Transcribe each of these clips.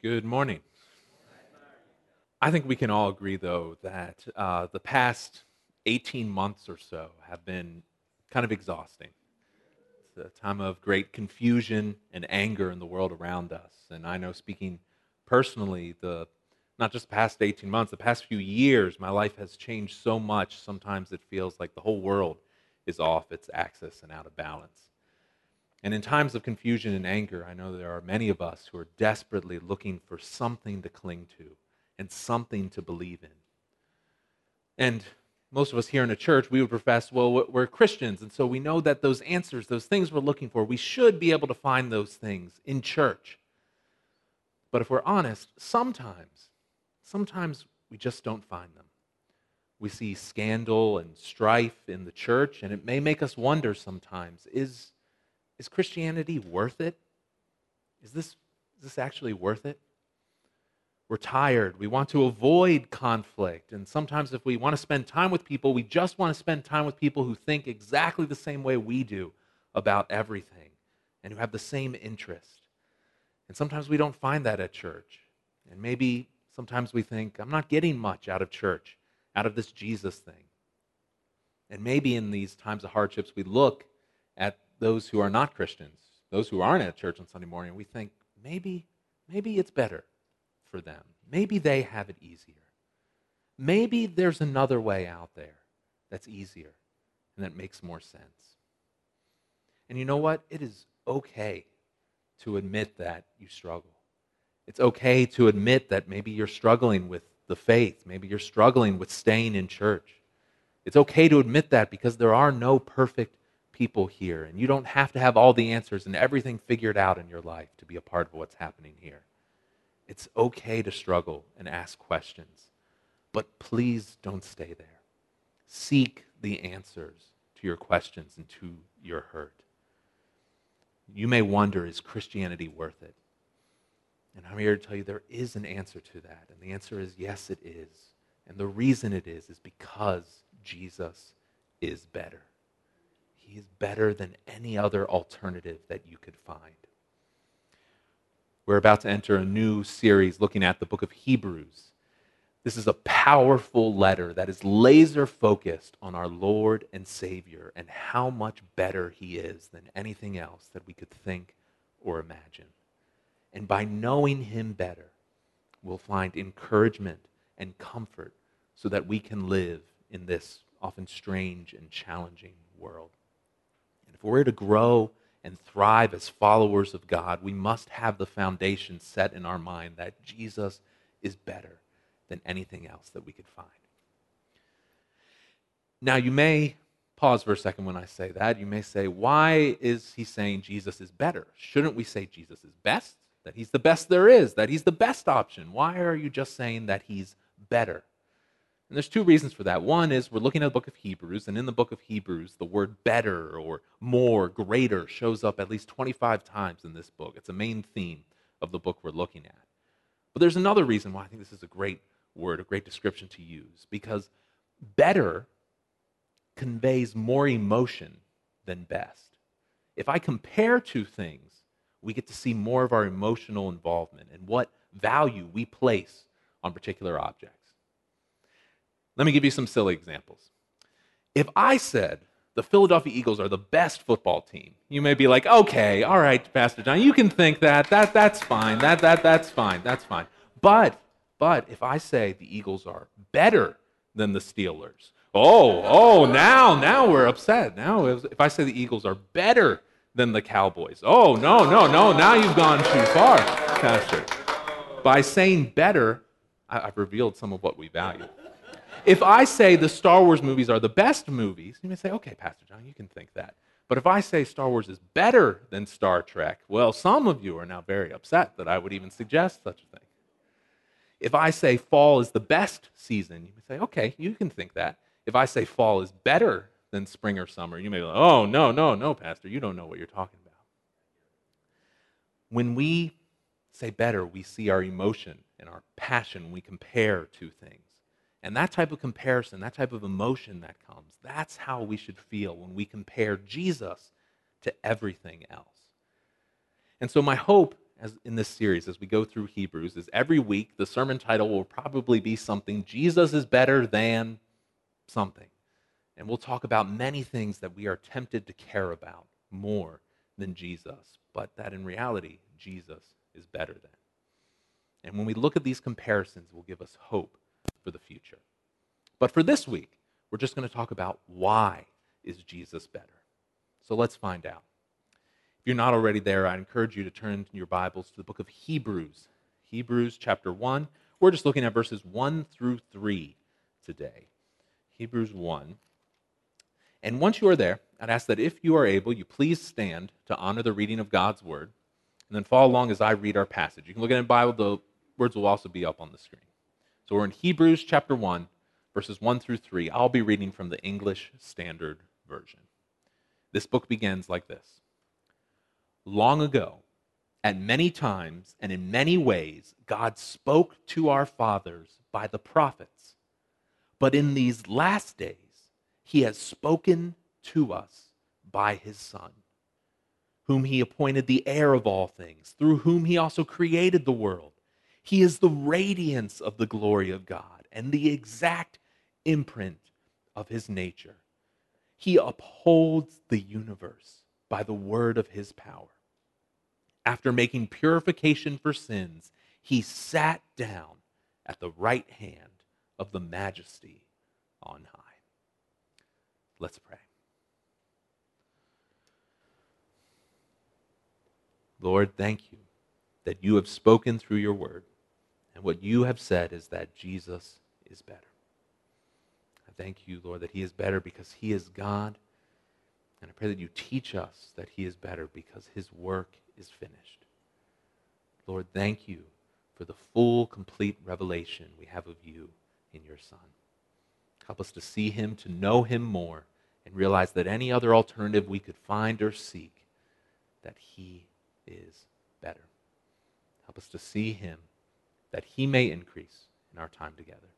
Good morning. I think we can all agree, though, that uh, the past 18 months or so have been kind of exhausting. It's a time of great confusion and anger in the world around us. And I know, speaking personally, the not just the past 18 months, the past few years, my life has changed so much. Sometimes it feels like the whole world is off its axis and out of balance. And in times of confusion and anger, I know there are many of us who are desperately looking for something to cling to and something to believe in. And most of us here in a church, we would profess, well, we're Christians, and so we know that those answers, those things we're looking for, we should be able to find those things in church. But if we're honest, sometimes, sometimes we just don't find them. We see scandal and strife in the church, and it may make us wonder sometimes is is Christianity worth it? Is this, is this actually worth it? We're tired. We want to avoid conflict. And sometimes, if we want to spend time with people, we just want to spend time with people who think exactly the same way we do about everything and who have the same interest. And sometimes we don't find that at church. And maybe sometimes we think, I'm not getting much out of church, out of this Jesus thing. And maybe in these times of hardships, we look at those who are not Christians, those who aren't at church on Sunday morning, we think maybe, maybe it's better for them. Maybe they have it easier. Maybe there's another way out there that's easier and that makes more sense. And you know what? It is okay to admit that you struggle. It's okay to admit that maybe you're struggling with the faith. Maybe you're struggling with staying in church. It's okay to admit that because there are no perfect people here, and you don't have to have all the answers and everything figured out in your life to be a part of what's happening here. It's okay to struggle and ask questions, but please don't stay there. Seek the answers to your questions and to your hurt. You may wonder is Christianity worth it? And I'm here to tell you there is an answer to that. And the answer is yes, it is. And the reason it is is because Jesus is better. He is better than any other alternative that you could find. We're about to enter a new series looking at the book of Hebrews. This is a powerful letter that is laser focused on our Lord and Savior and how much better He is than anything else that we could think or imagine. And by knowing Him better, we'll find encouragement and comfort so that we can live in this often strange and challenging world. If we're to grow and thrive as followers of God, we must have the foundation set in our mind that Jesus is better than anything else that we could find. Now, you may pause for a second when I say that. You may say, why is he saying Jesus is better? Shouldn't we say Jesus is best? That he's the best there is, that he's the best option? Why are you just saying that he's better? And there's two reasons for that. One is we're looking at the book of Hebrews, and in the book of Hebrews, the word better or more, greater shows up at least 25 times in this book. It's a main theme of the book we're looking at. But there's another reason why I think this is a great word, a great description to use, because better conveys more emotion than best. If I compare two things, we get to see more of our emotional involvement and what value we place on particular objects. Let me give you some silly examples. If I said the Philadelphia Eagles are the best football team, you may be like, okay, all right, Pastor John, you can think that. That that's fine. That that that's fine. That's fine. But but if I say the Eagles are better than the Steelers, oh oh now now we're upset. Now if I say the Eagles are better than the Cowboys, oh no no no now you've gone too far, Pastor. By saying better, I've revealed some of what we value if I say the Star Wars movies are the best movies, you may say, okay, Pastor John, you can think that. But if I say Star Wars is better than Star Trek, well, some of you are now very upset that I would even suggest such a thing. If I say fall is the best season, you may say, okay, you can think that. If I say fall is better than spring or summer, you may be like, oh, no, no, no, Pastor, you don't know what you're talking about. When we say better, we see our emotion and our passion. We compare two things. And that type of comparison, that type of emotion that comes, that's how we should feel when we compare Jesus to everything else. And so, my hope as in this series as we go through Hebrews is every week the sermon title will probably be something Jesus is better than something. And we'll talk about many things that we are tempted to care about more than Jesus, but that in reality, Jesus is better than. And when we look at these comparisons, will give us hope for the future. But for this week, we're just going to talk about why is Jesus better. So let's find out. If you're not already there, I encourage you to turn your Bibles to the book of Hebrews. Hebrews chapter 1. We're just looking at verses 1 through 3 today. Hebrews 1. And once you are there, I'd ask that if you are able, you please stand to honor the reading of God's word, and then follow along as I read our passage. You can look at it in the Bible, the words will also be up on the screen. So we're in Hebrews chapter 1, verses 1 through 3. I'll be reading from the English Standard Version. This book begins like this Long ago, at many times and in many ways, God spoke to our fathers by the prophets. But in these last days, he has spoken to us by his Son, whom he appointed the heir of all things, through whom he also created the world. He is the radiance of the glory of God and the exact imprint of his nature. He upholds the universe by the word of his power. After making purification for sins, he sat down at the right hand of the majesty on high. Let's pray. Lord, thank you that you have spoken through your word. And what you have said is that Jesus is better. I thank you, Lord, that he is better because he is God. And I pray that you teach us that he is better because his work is finished. Lord, thank you for the full, complete revelation we have of you in your Son. Help us to see him, to know him more, and realize that any other alternative we could find or seek, that he is better. Help us to see him, that he may increase in our time together.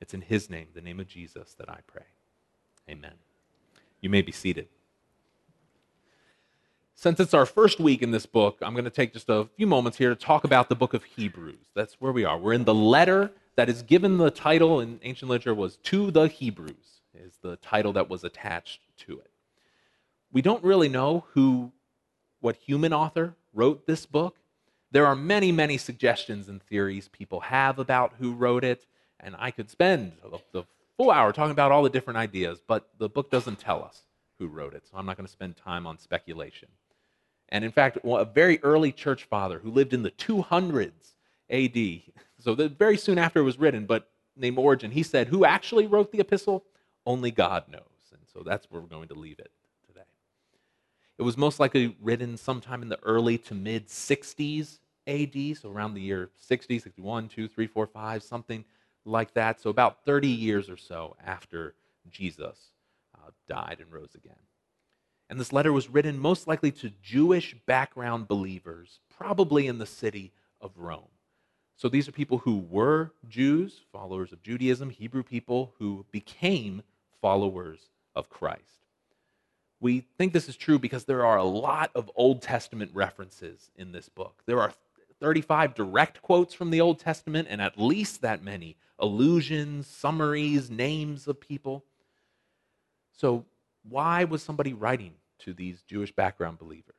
It's in his name, the name of Jesus, that I pray. Amen. You may be seated. Since it's our first week in this book, I'm going to take just a few moments here to talk about the book of Hebrews. That's where we are. We're in the letter that is given the title in ancient literature was To the Hebrews, is the title that was attached to it. We don't really know who, what human author wrote this book. There are many, many suggestions and theories people have about who wrote it, and I could spend the full hour talking about all the different ideas, but the book doesn't tell us who wrote it, so I'm not going to spend time on speculation. And in fact, a very early church father who lived in the 200s AD so very soon after it was written, but named Origen, he said, Who actually wrote the epistle? Only God knows. And so that's where we're going to leave it. It was most likely written sometime in the early to mid 60s AD, so around the year 60, 61, 2, 3, 4, 5, something like that. So about 30 years or so after Jesus uh, died and rose again. And this letter was written most likely to Jewish background believers, probably in the city of Rome. So these are people who were Jews, followers of Judaism, Hebrew people who became followers of Christ. We think this is true because there are a lot of Old Testament references in this book. There are 35 direct quotes from the Old Testament and at least that many allusions, summaries, names of people. So, why was somebody writing to these Jewish background believers?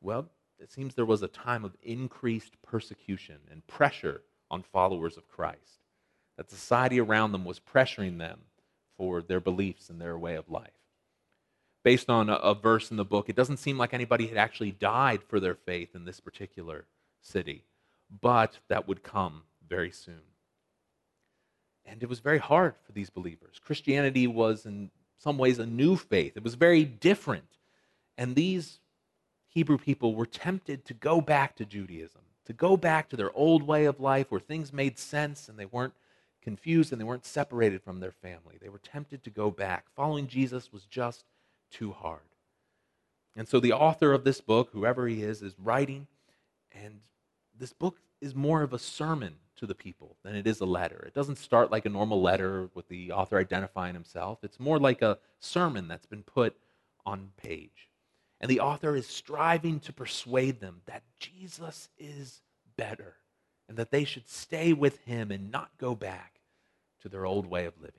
Well, it seems there was a time of increased persecution and pressure on followers of Christ. That society around them was pressuring them for their beliefs and their way of life. Based on a, a, verse in the book, it doesn't seem like anybody had actually died for their faith in this particular city, but that would come very soon. And it was very hard for these believers. Christianity was, in some ways, a new faith, it was very different. And these Hebrew people were tempted to go back to Judaism, to go back to their old way of life where things made sense and they weren't confused and they weren't separated from their family. They were tempted to go back. Following Jesus was just too hard. And so the author of this book, whoever he is, is writing, and this book is more of a sermon to the people than it is a letter. It doesn't start like a normal letter with the author identifying himself. It's more like a sermon that's been put on page. And the author is striving to persuade them that Jesus is better and that they should stay with him and not go back to their old way of living.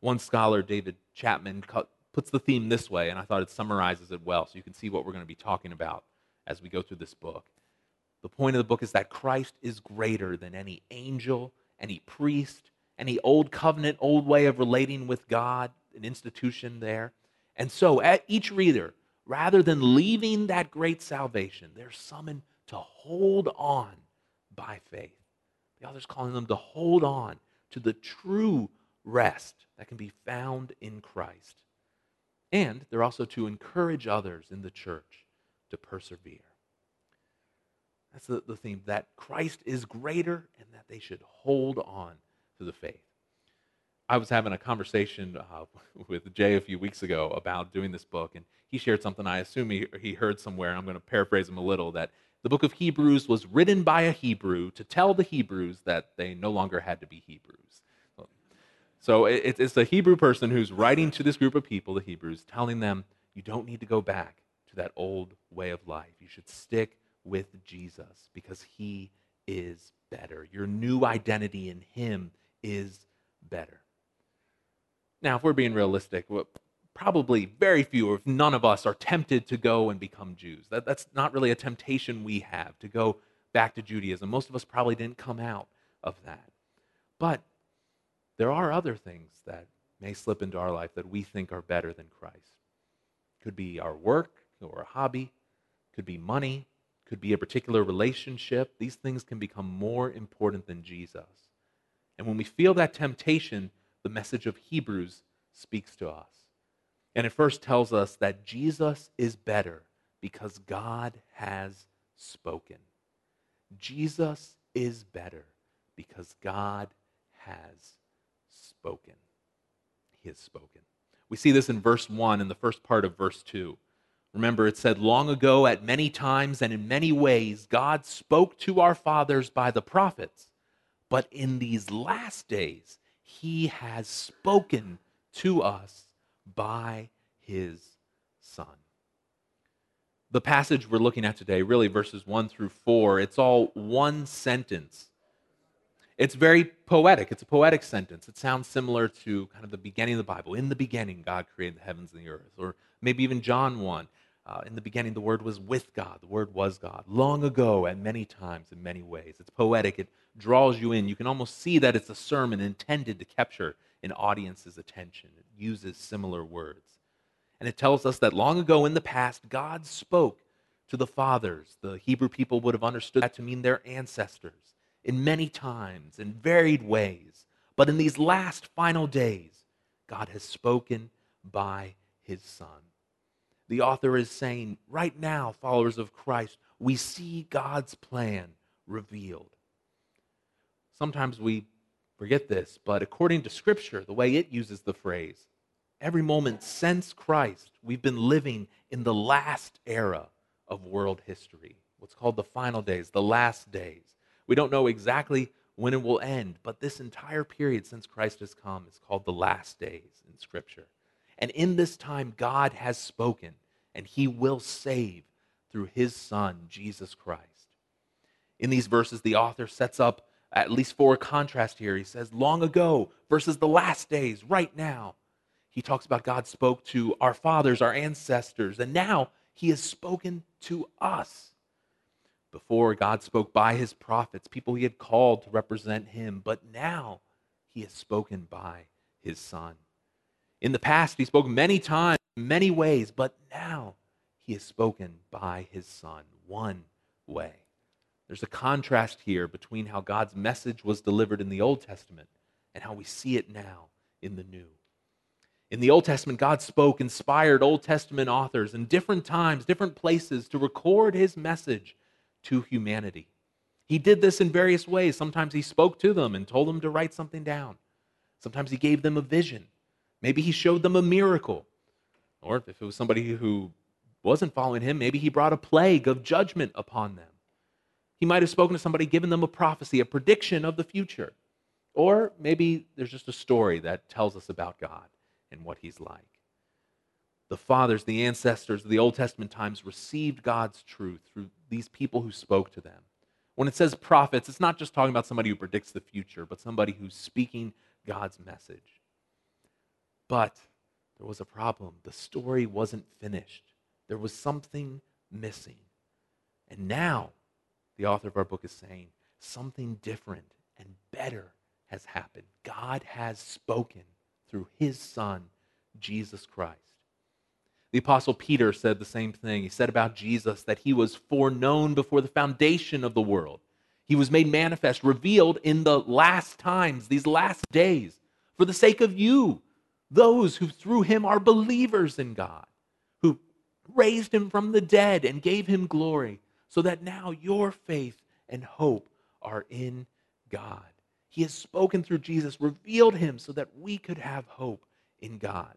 One scholar, David Chapman, puts the theme this way, and I thought it summarizes it well so you can see what we're going to be talking about as we go through this book. The point of the book is that Christ is greater than any angel, any priest, any old covenant, old way of relating with God, an institution there. And so, at each reader, rather than leaving that great salvation, they're summoned to hold on by faith. The author's calling them to hold on to the true rest that can be found in Christ. And they're also to encourage others in the church to persevere. That's the, the theme that Christ is greater and that they should hold on to the faith. I was having a conversation uh, with Jay a few weeks ago about doing this book, and he shared something I assume he, he heard somewhere. I'm going to paraphrase him a little that the book of Hebrews was written by a Hebrew to tell the Hebrews that they no longer had to be Hebrews. So it's a Hebrew person who's writing to this group of people, the Hebrews, telling them, you don't need to go back to that old way of life. You should stick with Jesus because he is better. Your new identity in him is better. Now, if we're being realistic, probably very few, if none of us, are tempted to go and become Jews. That, that's not really a temptation we have to go back to Judaism. Most of us probably didn't come out of that. But there are other things that may slip into our life that we think are better than Christ. Could be our work or a hobby, could be money, could be a particular relationship. These things can become more important than Jesus. And when we feel that temptation, the message of Hebrews speaks to us. And it first tells us that Jesus is better because God has spoken. Jesus is better because God has spoken. He has spoken. We see this in verse 1 in the first part of verse 2. Remember, it said, Long ago, at many times and in many ways, God spoke to our fathers by the prophets. But in these last days, he has spoken to us by his Son. The passage we're looking at today, really verses 1 through 4, it's all one sentence it's very poetic. It's a poetic sentence. It sounds similar to kind of the beginning of the Bible. In the beginning, God created the heavens and the earth. Or maybe even John 1. Uh, in the beginning, the Word was with God. The Word was God. Long ago, and many times, in many ways. It's poetic. It draws you in. You can almost see that it's a sermon intended to capture an audience's attention. It uses similar words. And it tells us that long ago in the past, God spoke to the fathers. The Hebrew people would have understood that to mean their ancestors in many times, in varied ways. But in these last final days, God has spoken by his Son. The author is saying, right now, followers of Christ, we see God's plan revealed. Sometimes we forget this, but according to Scripture, the way it uses the phrase, every moment since Christ, we've been living in the last era of world history, what's called the final days, the last days. We don't know exactly when it will end, but this entire period since Christ has come is called the last days in Scripture. And in this time, God has spoken, and He will save through His Son, Jesus Christ. In these verses, the author sets up at least for a contrast here. He says, long ago versus the last days, right now. He talks about God spoke to our fathers, our ancestors, and now He has spoken to us. Before, God spoke by his prophets, people he had called to represent him, but now he has spoken by his son. In the past, he spoke many times, many ways, but now he has spoken by his son one way. There's a contrast here between how God's message was delivered in the Old Testament and how we see it now in the New. In the Old Testament, God spoke, inspired Old Testament authors in different times, different places to record his message to humanity. He did this in various ways. Sometimes he spoke to them and told them to write something down. Sometimes he gave them a vision. Maybe he showed them a miracle. Or if it was somebody who wasn't following him, maybe he brought a plague of judgment upon them. He might have spoken to somebody, given them a prophecy, a prediction of the future. Or maybe there's just a story that tells us about God and what he's like. the fathers, the ancestors of the Old Testament times received God's truth through these people who spoke to them. When it says prophets, it's not just talking about somebody who predicts the future, but somebody who's speaking God's message. But there was a problem. The story wasn't finished, there was something missing. And now, the author of our book is saying something different and better has happened. God has spoken through his Son, Jesus Christ. The Apostle Peter said the same thing. He said about Jesus that he was foreknown before the foundation of the world. He was made manifest, revealed in the last times, these last days, for the sake of you, those who through him are believers in God, who raised him from the dead and gave him glory, so that now your faith and hope are in God. He has spoken through Jesus, revealed him so that we could have hope in God.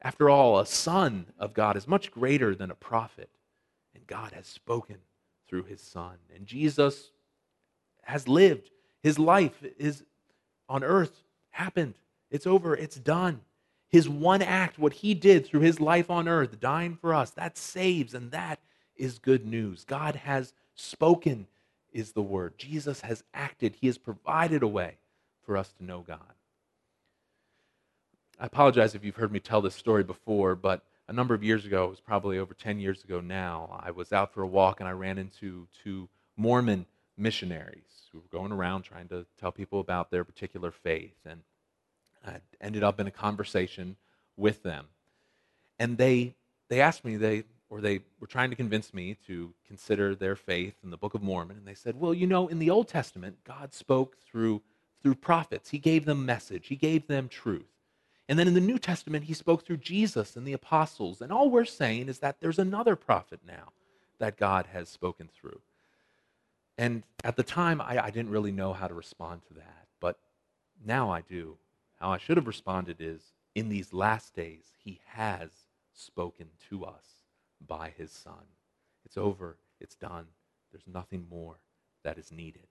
After all, a son of God is much greater than a prophet, and God has spoken through his son. And Jesus has lived. His life is on earth happened. It's over. It's done. His one act, what he did through his life on earth, dying for us, that saves, and that is good news. God has spoken, is the word. Jesus has acted. He has provided a way for us to know God. I apologize if you've heard me tell this story before, but a number of years ago, it was probably over 10 years ago now, I was out for a walk and I ran into two Mormon missionaries who were going around trying to tell people about their particular faith. And I ended up in a conversation with them. And they, they asked me, they, or they were trying to convince me to consider their faith in the Book of Mormon. And they said, well, you know, in the Old Testament, God spoke through, through prophets, He gave them message, He gave them truth. And then in the New Testament, he spoke through Jesus and the apostles. And all we're saying is that there's another prophet now that God has spoken through. And at the time, I, I, didn't really know how to respond to that. But now I do. How I should have responded is in these last days, he has spoken to us by his Son. It's over, it's done. There's nothing more that is needed.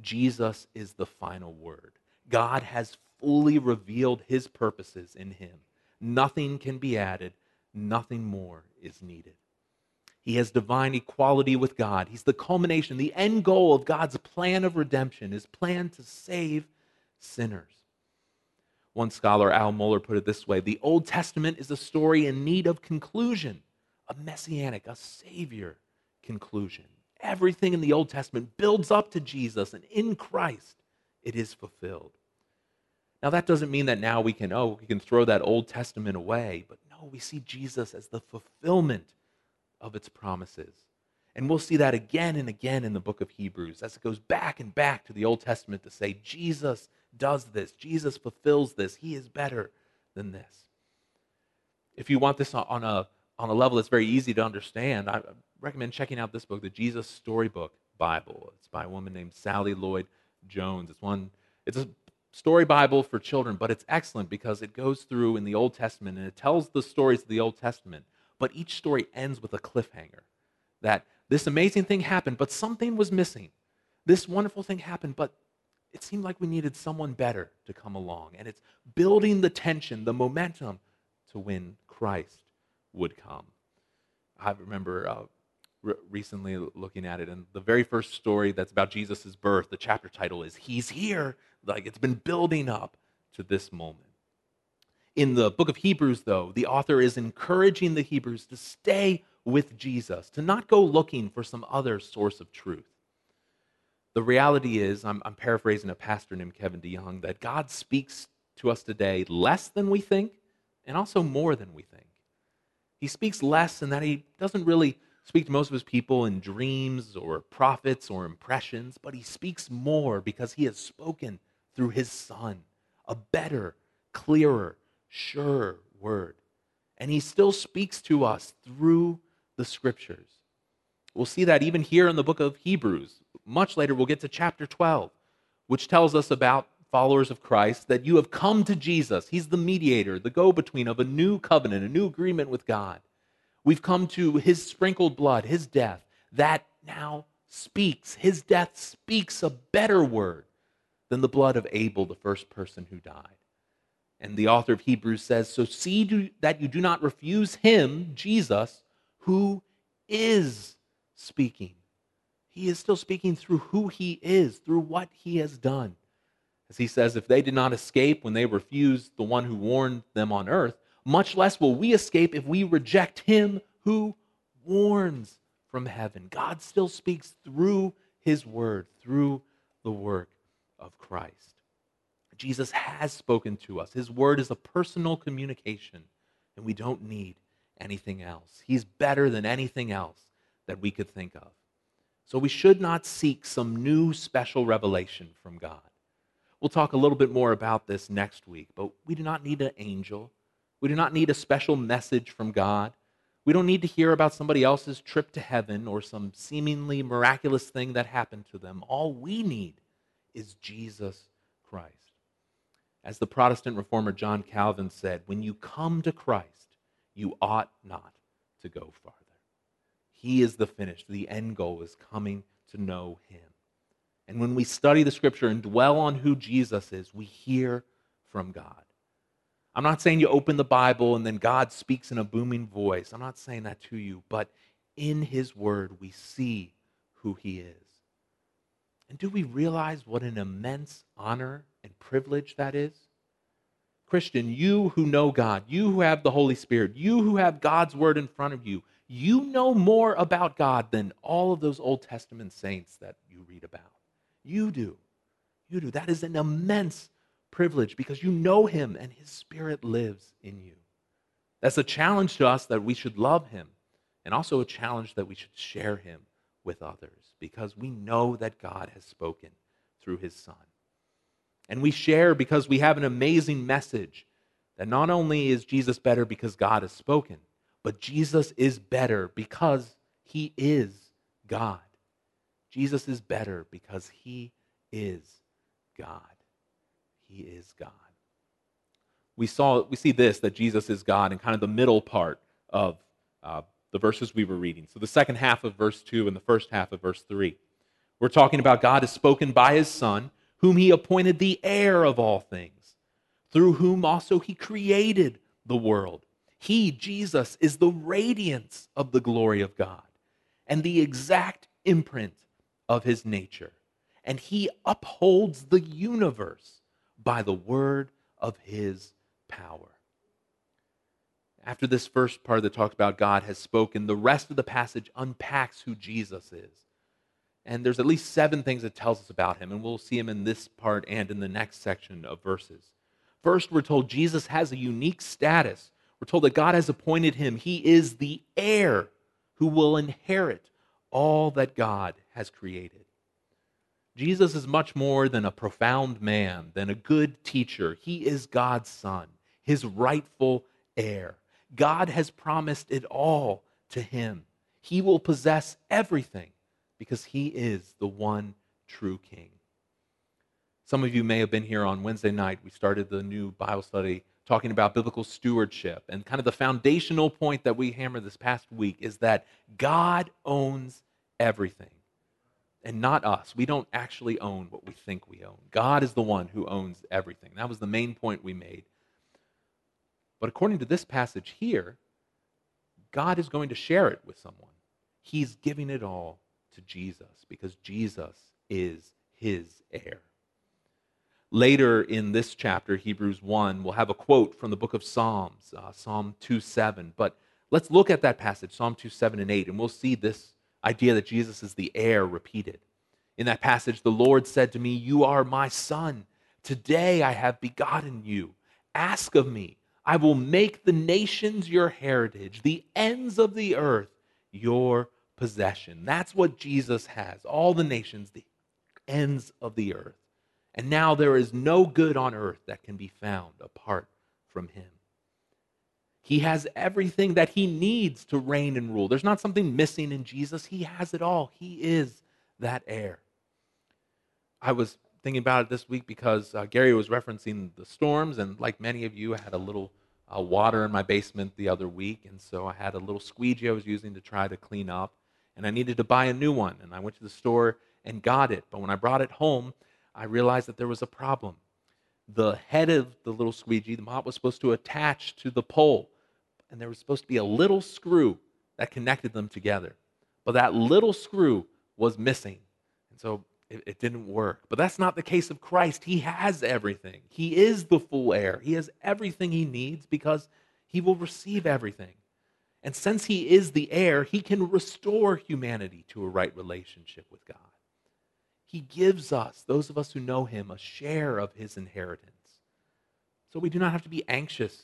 Jesus is the final word. God has fully revealed his purposes in him. Nothing can be added, nothing more is needed. He has divine equality with God. He's the culmination, the end goal of God's plan of redemption, his plan to save sinners. One scholar, Al Mohler, put it this way The Old Testament is a story in need of conclusion, a messianic, a savior conclusion. Everything in the Old Testament builds up to Jesus, and in Christ it is fulfilled. Now, that doesn't mean that now we can, oh, we can throw that Old Testament away, but no, we see Jesus as the fulfillment of its promises. And we'll see that again and again in the book of Hebrews as it goes back and back to the Old Testament to say, Jesus does this, Jesus fulfills this, he is better than this. If you want this on a, on a level that's very easy to understand, I recommend checking out this book, the Jesus Storybook Bible. It's by a woman named Sally Lloyd Jones. It's one, it's a story Bible for children, but it's excellent because it goes through in the Old Testament and it tells the stories of the Old Testament, but each story ends with a cliffhanger that this amazing thing happened, but something was missing. This wonderful thing happened, but it seemed like we needed someone better to come along. And it's building the tension, the momentum to when Christ would come. I remember uh, re- recently looking at it, and the very first story that's about Jesus' birth, the chapter title is He's Here. Like it's been building up to this moment. In the book of Hebrews, though, the author is encouraging the Hebrews to stay with Jesus, to not go looking for some other source of truth. The reality is, I'm, I'm paraphrasing a pastor named Kevin DeYoung, that God speaks to us today less than we think and also more than we think. He speaks less in that he doesn't really speak to most of his people in dreams or prophets or impressions, but he speaks more because he has spoken through his Son, a better, clearer, surer word. And he still speaks to us through the scriptures. We'll see that even here in the book of Hebrews. Much later, we'll get to chapter 12, which tells us about followers of Christ that you have come to Jesus. He's the mediator, the go between of a new covenant, a new agreement with God. We've come to his sprinkled blood, his death, that now speaks. His death speaks a better word than the blood of Abel, the first person who died. And the author of Hebrews says, So see that you do not refuse him, Jesus, who is speaking. He is still speaking through who he is, through what he has done. As he says, if they did not escape when they refused the one who warned them on earth, much less will we escape if we reject him who warns from heaven. God still speaks through his word, through the work of Christ. Jesus has spoken to us. His word is a personal communication, and we don't need anything else. He's better than anything else that we could think of. So we should not seek some new special revelation from God. We'll talk a little bit more about this next week, but we do not need an angel. We do not need a special message from God. We don't need to hear about somebody else's trip to heaven or some seemingly miraculous thing that happened to them. All we need is Jesus Christ. As the Protestant reformer John Calvin said, when you come to Christ, you ought not to go farther. He is the finish. The end goal is coming to know Him. And when we study the scripture and dwell on who Jesus is, we hear from God. I'm not saying you open the Bible and then God speaks in a booming voice. I'm not saying that to you, but in His Word, we see who He is. And do we realize what an immense honor and privilege that is? Christian, you who know God, you who have the Holy Spirit, you who have God's Word in front of you, you know more about God than all of those Old Testament saints that you read about. You do. You do. That is an immense privilege because you know Him and His Spirit lives in you. That's a challenge to us that we should love Him and also a challenge that we should share Him with others because we know that God has spoken through His Son. And we share because we have an amazing message that not only is Jesus better because God has spoken, but Jesus is better because he is God. Jesus is better because he is God. He is God. We saw we see this that Jesus is God in kind of the middle part of uh, the verses we were reading. So the second half of verse 2 and the first half of verse 3. We're talking about God is spoken by his Son, whom he appointed the heir of all things, through whom also he created the world. He, Jesus, is the radiance of the glory of God and the exact imprint of his nature. And he upholds the universe by the word of his power. After this first part that talks about God has spoken, the rest of the passage unpacks who Jesus is. And there's at least seven things it tells us about him, and we'll see him in this part and in the next section of verses. First, we're told Jesus has a unique status we're told that God has appointed him. He is the heir who will inherit all that God has created. Jesus is much more than a profound man, than a good teacher. He is God's son, his rightful heir. God has promised it all to him. He will possess everything because he is the one true king. Some of you may have been here on Wednesday night. We started the new Bible study talking about biblical stewardship. And kind of the foundational point that we hammered this past week is that God owns everything and not us. We don't actually own what we think we own. God is the one who owns everything. That was the main point we made. But according to this passage here, God is going to share it with someone. He's giving it all to Jesus because Jesus is his heir. Later in this chapter, Hebrews 1, we'll have a quote from the book of Psalms, uh, Psalm 2 7. But let's look at that passage, Psalm 2 7 and 8, and we'll see this idea that Jesus is the heir repeated. In that passage, the Lord said to me, You are my son. Today I have begotten you. Ask of me. I will make the nations your heritage, the ends of the earth your possession. That's what Jesus has. All the nations, the ends of the earth. And now there is no good on earth that can be found apart from him. He has everything that he needs to reign and rule. There's not something missing in Jesus. He has it all. He is that heir. I was thinking about it this week because uh, Gary was referencing the storms, and like many of you, I had a little uh, water in my basement the other week, and so I had a little squeegee I was using to try to clean up, and I needed to buy a new one, and I went to the store and got it. But when I brought it home, I realized that there was a problem. the head of the little squeegee, the mop was supposed to attach to the pole. And there was supposed to be a little screw that connected them together. But that little screw was missing. And so it, it, didn't work. But that's not the case of Christ. He has everything, He is the full heir. He has everything He needs because He will receive everything. And since He is the heir, He can restore humanity to a right relationship with God. He gives us, those of us who know Him, a share of His inheritance. So we do not have to be anxious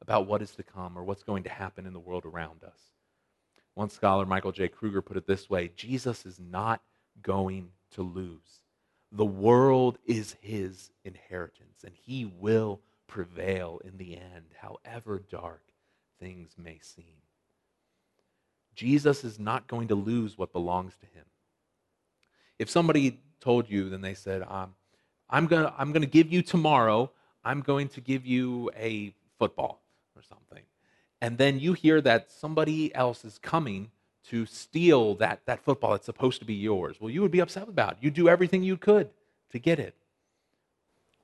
about what is to come or what's going to happen in the world around us. One scholar, Michael J. Kruger, put it this way Jesus is not going to lose. The world is his inheritance, and he will prevail in the end, however dark things may seem. Jesus is not going to lose what belongs to him. If somebody told you, then they said, um, I'm going to I'm going to give you tomorrow, I'm going to give you a football or something. And then you hear that somebody else is coming to steal that, that football that's supposed to be yours. Well, you would be upset about it. You'd do everything you could to get it.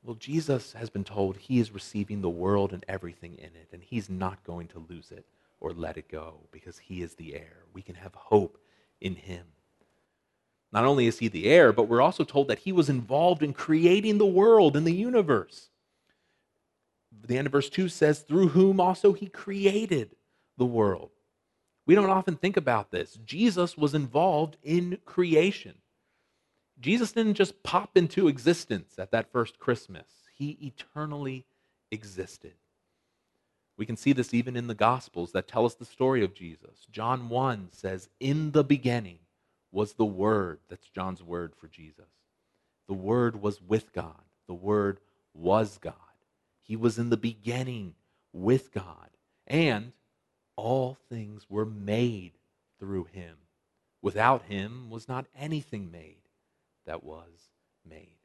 Well, Jesus has been told he is receiving the world and everything in it, and he's not going to lose it or let it go because he is the heir. We can have hope in him. Not only is he the heir, but we're also told that he was involved in creating the world and the universe. The end of verse 2 says, through whom also he created the world. We don't often think about this. Jesus was involved in creation. Jesus didn't just pop into existence at that first Christmas, he eternally existed. We can see this even in the Gospels that tell us the story of Jesus. John 1 says, In the beginning was the Word. That's John's word for Jesus. The Word was with God, the Word was God. He was in the beginning with God. And all things were made through him. Without him was not anything made that was made.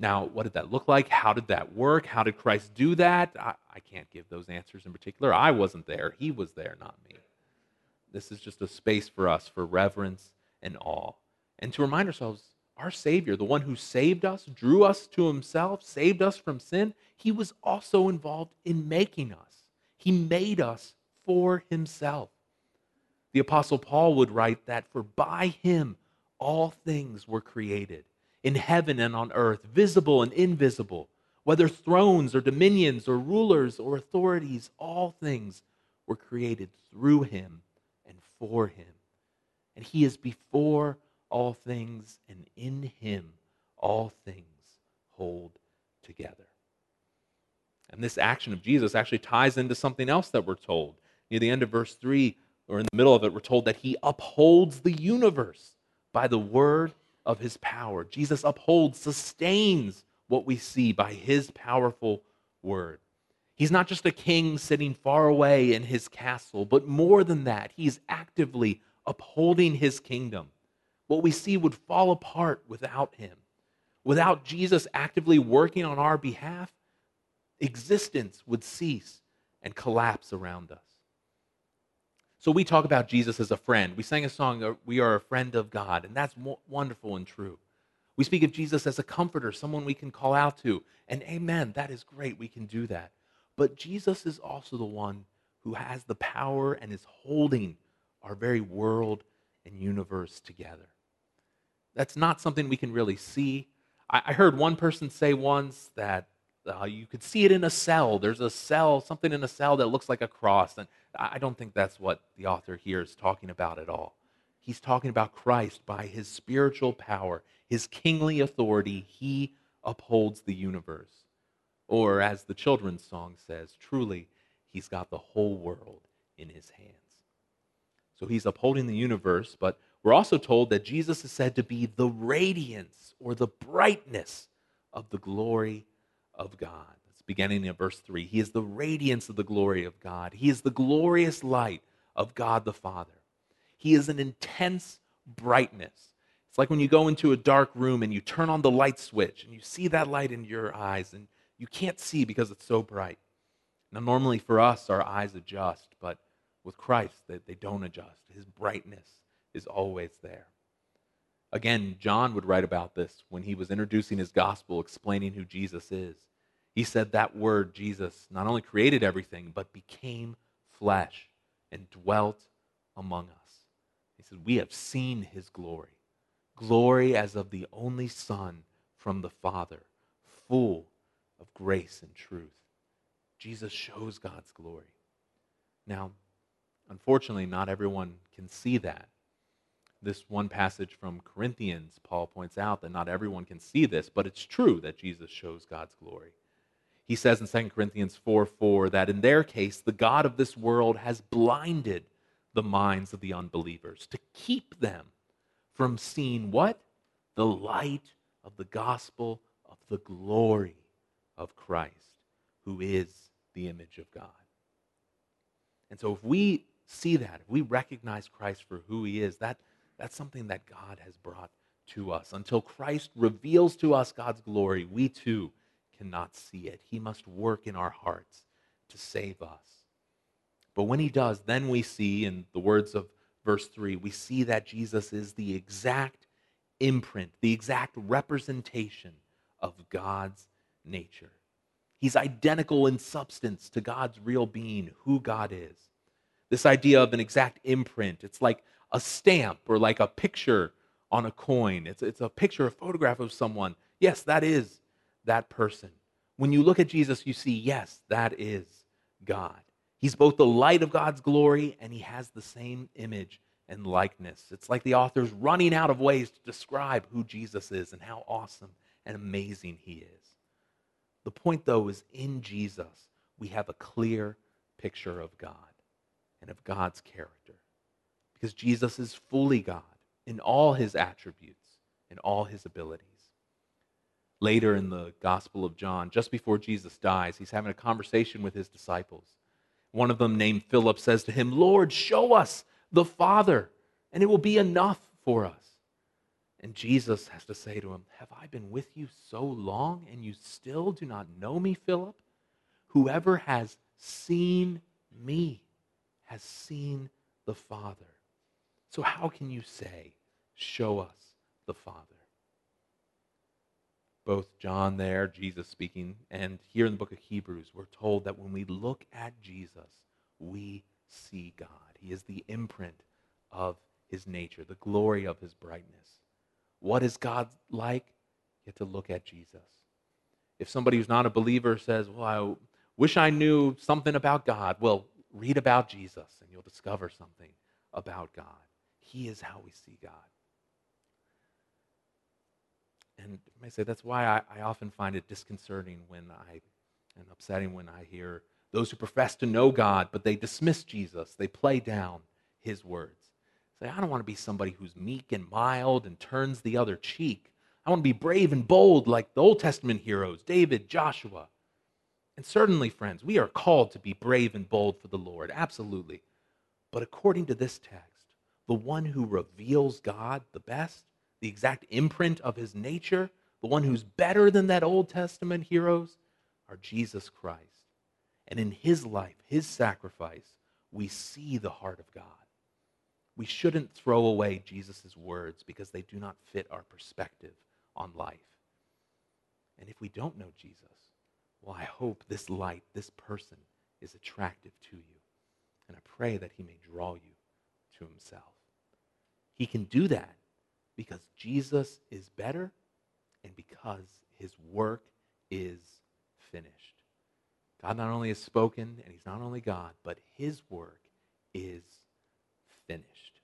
Now, what did that look like? How did that work? How did Christ do that? I, I, can't give those answers in particular. I wasn't there. He was there, not me. This is just a space for us for reverence and awe. And to remind ourselves, our Savior, the one who saved us, drew us to himself, saved us from sin, he was also involved in making us. He made us for himself. The Apostle Paul would write that for by him all things were created, in heaven and on earth, visible and invisible, whether thrones or dominions or rulers or authorities, all things were created through him and for him. And he is before all things, and in him all things hold together. And this action of Jesus actually ties into something else that we're told. Near the end of verse 3, or in the middle of it, we're told that he upholds the universe by the word of his power. Jesus upholds, sustains what we see by his powerful word. He's not just a king sitting far away in his castle, but more than that, he's actively upholding his kingdom. What we see would fall apart without him. Without Jesus actively working on our behalf, existence would cease and collapse around us. So we talk about Jesus as a friend. We sang a song, uh, We Are a Friend of God, and that's wonderful and true. We speak of Jesus as a comforter, someone we can call out to. And amen, that is great. We can do that. But Jesus is also the one who has the power and is holding our very world and universe together. That's not something we can really see. I heard one person say once that uh, you could see it in a cell. There's a cell, something in a cell that looks like a cross. And I don't think that's what the author here is talking about at all. He's talking about Christ by his spiritual power, his kingly authority. He upholds the universe. Or, as the children's song says, truly, he's got the whole world in his hands. So he's upholding the universe, but we're also told that Jesus is said to be the radiance or the brightness of the glory of God. It's beginning in verse 3. He is the radiance of the glory of God, He is the glorious light of God the Father. He is an intense brightness. It's like when you go into a dark room and you turn on the light switch and you see that light in your eyes and you can't see because it's so bright. Now, normally for us, our eyes adjust, but with Christ, they, they don't adjust. His brightness is always there. Again, John would write about this when he was introducing his gospel, explaining who Jesus is. He said that word, Jesus, not only created everything, but became flesh and dwelt among us. He said, We have seen his glory glory as of the only Son from the Father, full of grace and truth. Jesus shows God's glory. Now, unfortunately, not everyone can see that. This one passage from Corinthians, Paul points out that not everyone can see this, but it's true that Jesus shows God's glory. He says in 2 Corinthians 4 4 that in their case, the God of this world has blinded the minds of the unbelievers to keep them from seeing what? The light of the gospel of the glory of Christ, who is the image of God. And so if we see that, if we recognize Christ for who he is, that, that's something that God has brought to us. Until Christ reveals to us God's glory, we too cannot see it. He must work in our hearts to save us. But when he does, then we see, in the words of verse 3, we see that Jesus is the exact imprint, the exact representation of God's nature. He's identical in substance to God's real being, who God is. This idea of an exact imprint, it's like a stamp or like a picture on a coin. It's, it's a picture, a photograph of someone. Yes, that is that person. When you look at Jesus, you see, yes, that is God. He's both the light of God's glory and he has the same image and likeness. It's like the author's running out of ways to describe who Jesus is and how awesome and amazing he is. The point, though, is in Jesus, we have a clear picture of God and of God's character. Because Jesus is fully God in all his attributes, in all his abilities. Later in the Gospel of John, just before Jesus dies, he's having a conversation with his disciples. One of them, named Philip, says to him, Lord, show us the Father, and it will be enough for us. And Jesus has to say to him, Have I been with you so long, and you still do not know me, Philip? Whoever has seen me has seen the Father. So, how can you say, Show us the Father? Both John there, Jesus speaking, and here in the book of Hebrews, we're told that when we look at Jesus, we see God. He is the imprint of his nature, the glory of his brightness. What is God like? You have to look at Jesus. If somebody who's not a believer says, Well, I wish I knew something about God, well, read about Jesus and you'll discover something about God. He is how we see God. And I may say that's why I, I often find it disconcerting when I and upsetting when I hear those who profess to know God, but they dismiss Jesus. They play down his words. Say, I don't want to be somebody who's meek and mild and turns the other cheek. I want to be brave and bold like the Old Testament heroes, David, Joshua. And certainly, friends, we are called to be brave and bold for the Lord, absolutely. But according to this text, the one who reveals God the best, the exact imprint of his nature, the one who's better than that Old Testament heroes, are Jesus Christ. And in his life, his sacrifice, we see the heart of God. We shouldn't throw away Jesus' words because they do not fit our perspective on life. And if we don't know Jesus, well, I hope this light, this person, is attractive to you. And I pray that he may draw you himself. He can do that because Jesus is better and because his work is finished. God not only has spoken, and he's not only God, but his work is finished.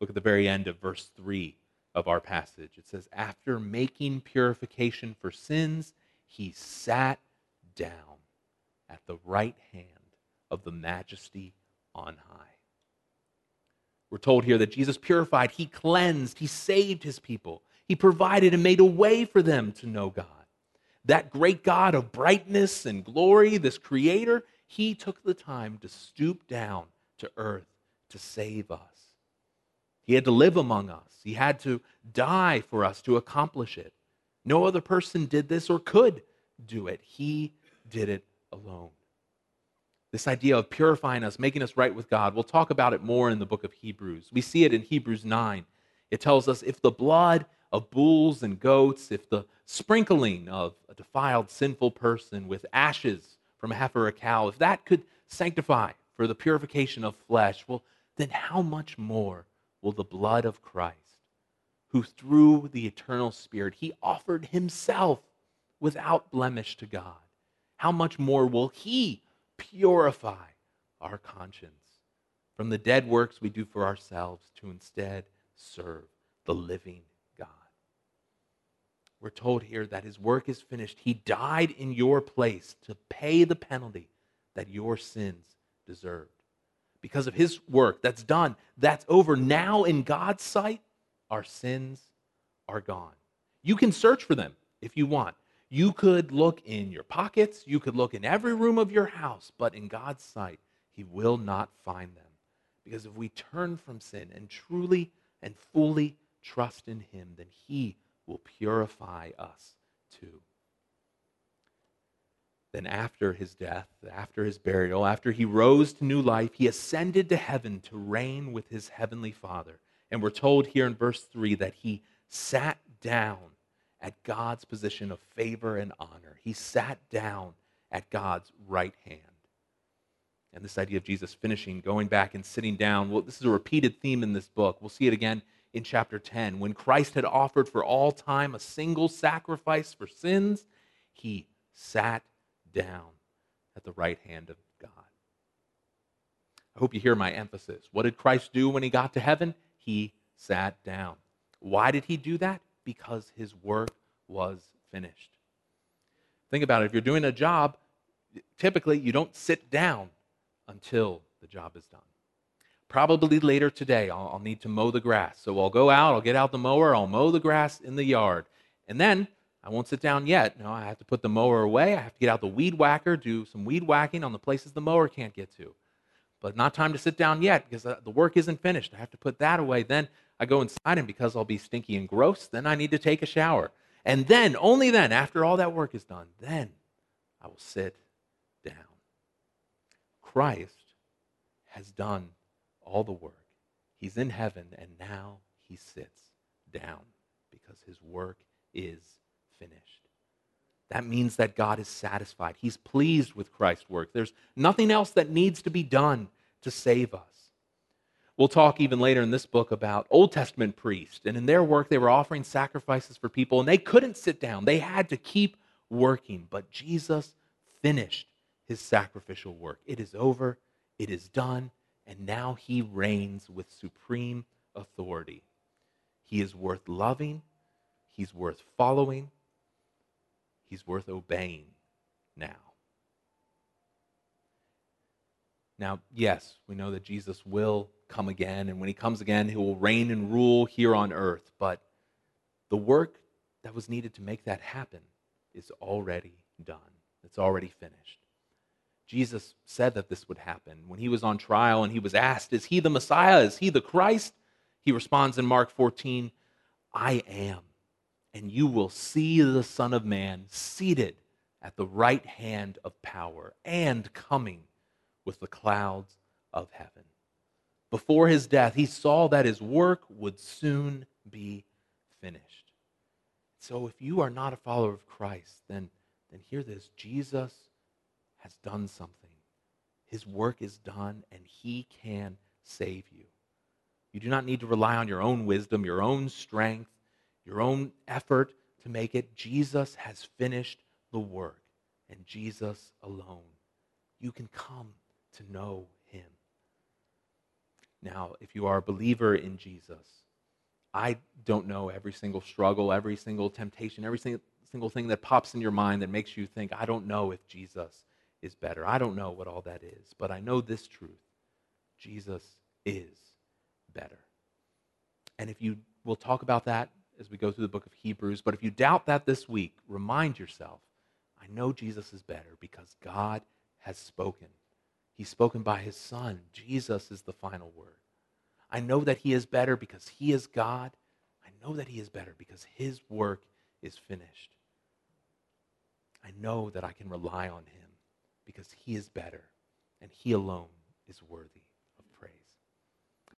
Look at the very end of verse 3 of our passage. It says, After making purification for sins, he sat down at the right hand of the majesty on high. We're told here that Jesus purified, he cleansed, he saved his people, he provided and made a way for them to know God. That great God of brightness and glory, this creator, he took the time to stoop down to earth to save us. He had to live among us, he had to die for us to accomplish it. No other person did this or could do it. He did it alone. This idea of purifying us, making us right with God, we'll talk about it more in the book of Hebrews. We see it in Hebrews 9. It tells us if the blood of bulls and goats, if the sprinkling of a defiled, sinful person with ashes from a heifer or a cow, if that could sanctify for the purification of flesh, well, then how much more will the blood of Christ, who through the eternal Spirit, he offered himself without blemish to God, how much more will he purify our conscience from the dead works we do for ourselves to instead serve the living God? We're told here that his work is finished. He died in your place to pay the penalty that your sins deserved. Because of his work that's done, that's over. Now, in God's sight, our sins are gone. You can search for them if you want. You could look in your pockets, you could look in every room of your house, but in God's sight, He will not find them. Because if we turn from sin and truly and fully trust in Him, then He will purify us too. Then, after his death, after his burial, after he rose to new life, he ascended to heaven to reign with his heavenly Father. And we're told here in verse 3 that he sat down at God's position of favor and honor. He sat down at God's right hand. And this idea of Jesus finishing, going back and sitting down, well, this is a repeated theme in this book. We'll see it again in chapter 10. When Christ had offered for all time a single sacrifice for sins, he sat down at the right hand of God. I hope you hear my emphasis. What did Christ do when he got to heaven? He sat down. Why did he do that? Because his work was finished. Think about it. If you're doing a job, typically you don't sit down until the job is done. Probably later today, I'll, I'll, need to mow the grass. So I'll go out, I'll get out the mower, I'll mow the grass in the yard. And then I won't sit down yet. No, I have to put the mower away. I have to get out the weed whacker, do some weed whacking on the places the mower can't get to. But not time to sit down yet because uh, the work isn't finished. I have to put that away. Then I go inside, and because I'll be stinky and gross, then I need to take a shower. And then, only then, after all that work is done, then I will sit down. Christ has done all the work. He's in heaven, and now he sits down because his work is finished. That means that God is satisfied. He's pleased with Christ's work. There's nothing else that needs to be done to save us. We'll talk even later in this book about Old Testament priests. And in their work, they were offering sacrifices for people, and they couldn't sit down. They had to keep working. But Jesus finished his sacrificial work. It is over, it is done, and now he reigns with supreme authority. He is worth loving, he's worth following, he's worth obeying now. Now, yes, we know that Jesus will come again, and when he comes again, he will reign and rule here on earth. But the work that was needed to make that happen is already done, it's already finished. Jesus said that this would happen. When he was on trial and he was asked, Is he the Messiah? Is he the Christ? He responds in Mark 14, I am. And you will see the Son of Man seated at the right hand of power and coming with the clouds of heaven. Before his death, he saw that his work would soon be finished. So if you are not a follower of Christ, then, then hear this Jesus has done something. His work is done, and he can save you. You do not need to rely on your own wisdom, your own strength, your own effort to make it. Jesus has finished the work, and Jesus alone. You can come to know. Now, if you are a believer in Jesus, I don't know every single struggle, every single temptation, every single, thing that pops in your mind that makes you think, I don't know if Jesus is better. I don't know what all that is, but I know this truth Jesus is better. And if you, we'll talk about that as we go through the book of Hebrews, but if you doubt that this week, remind yourself I know Jesus is better because God has spoken. He's spoken by his son. Jesus is the final word. I know that he is better because he is God. I know that he is better because his work is finished. I know that I can rely on him because he is better and he alone is worthy.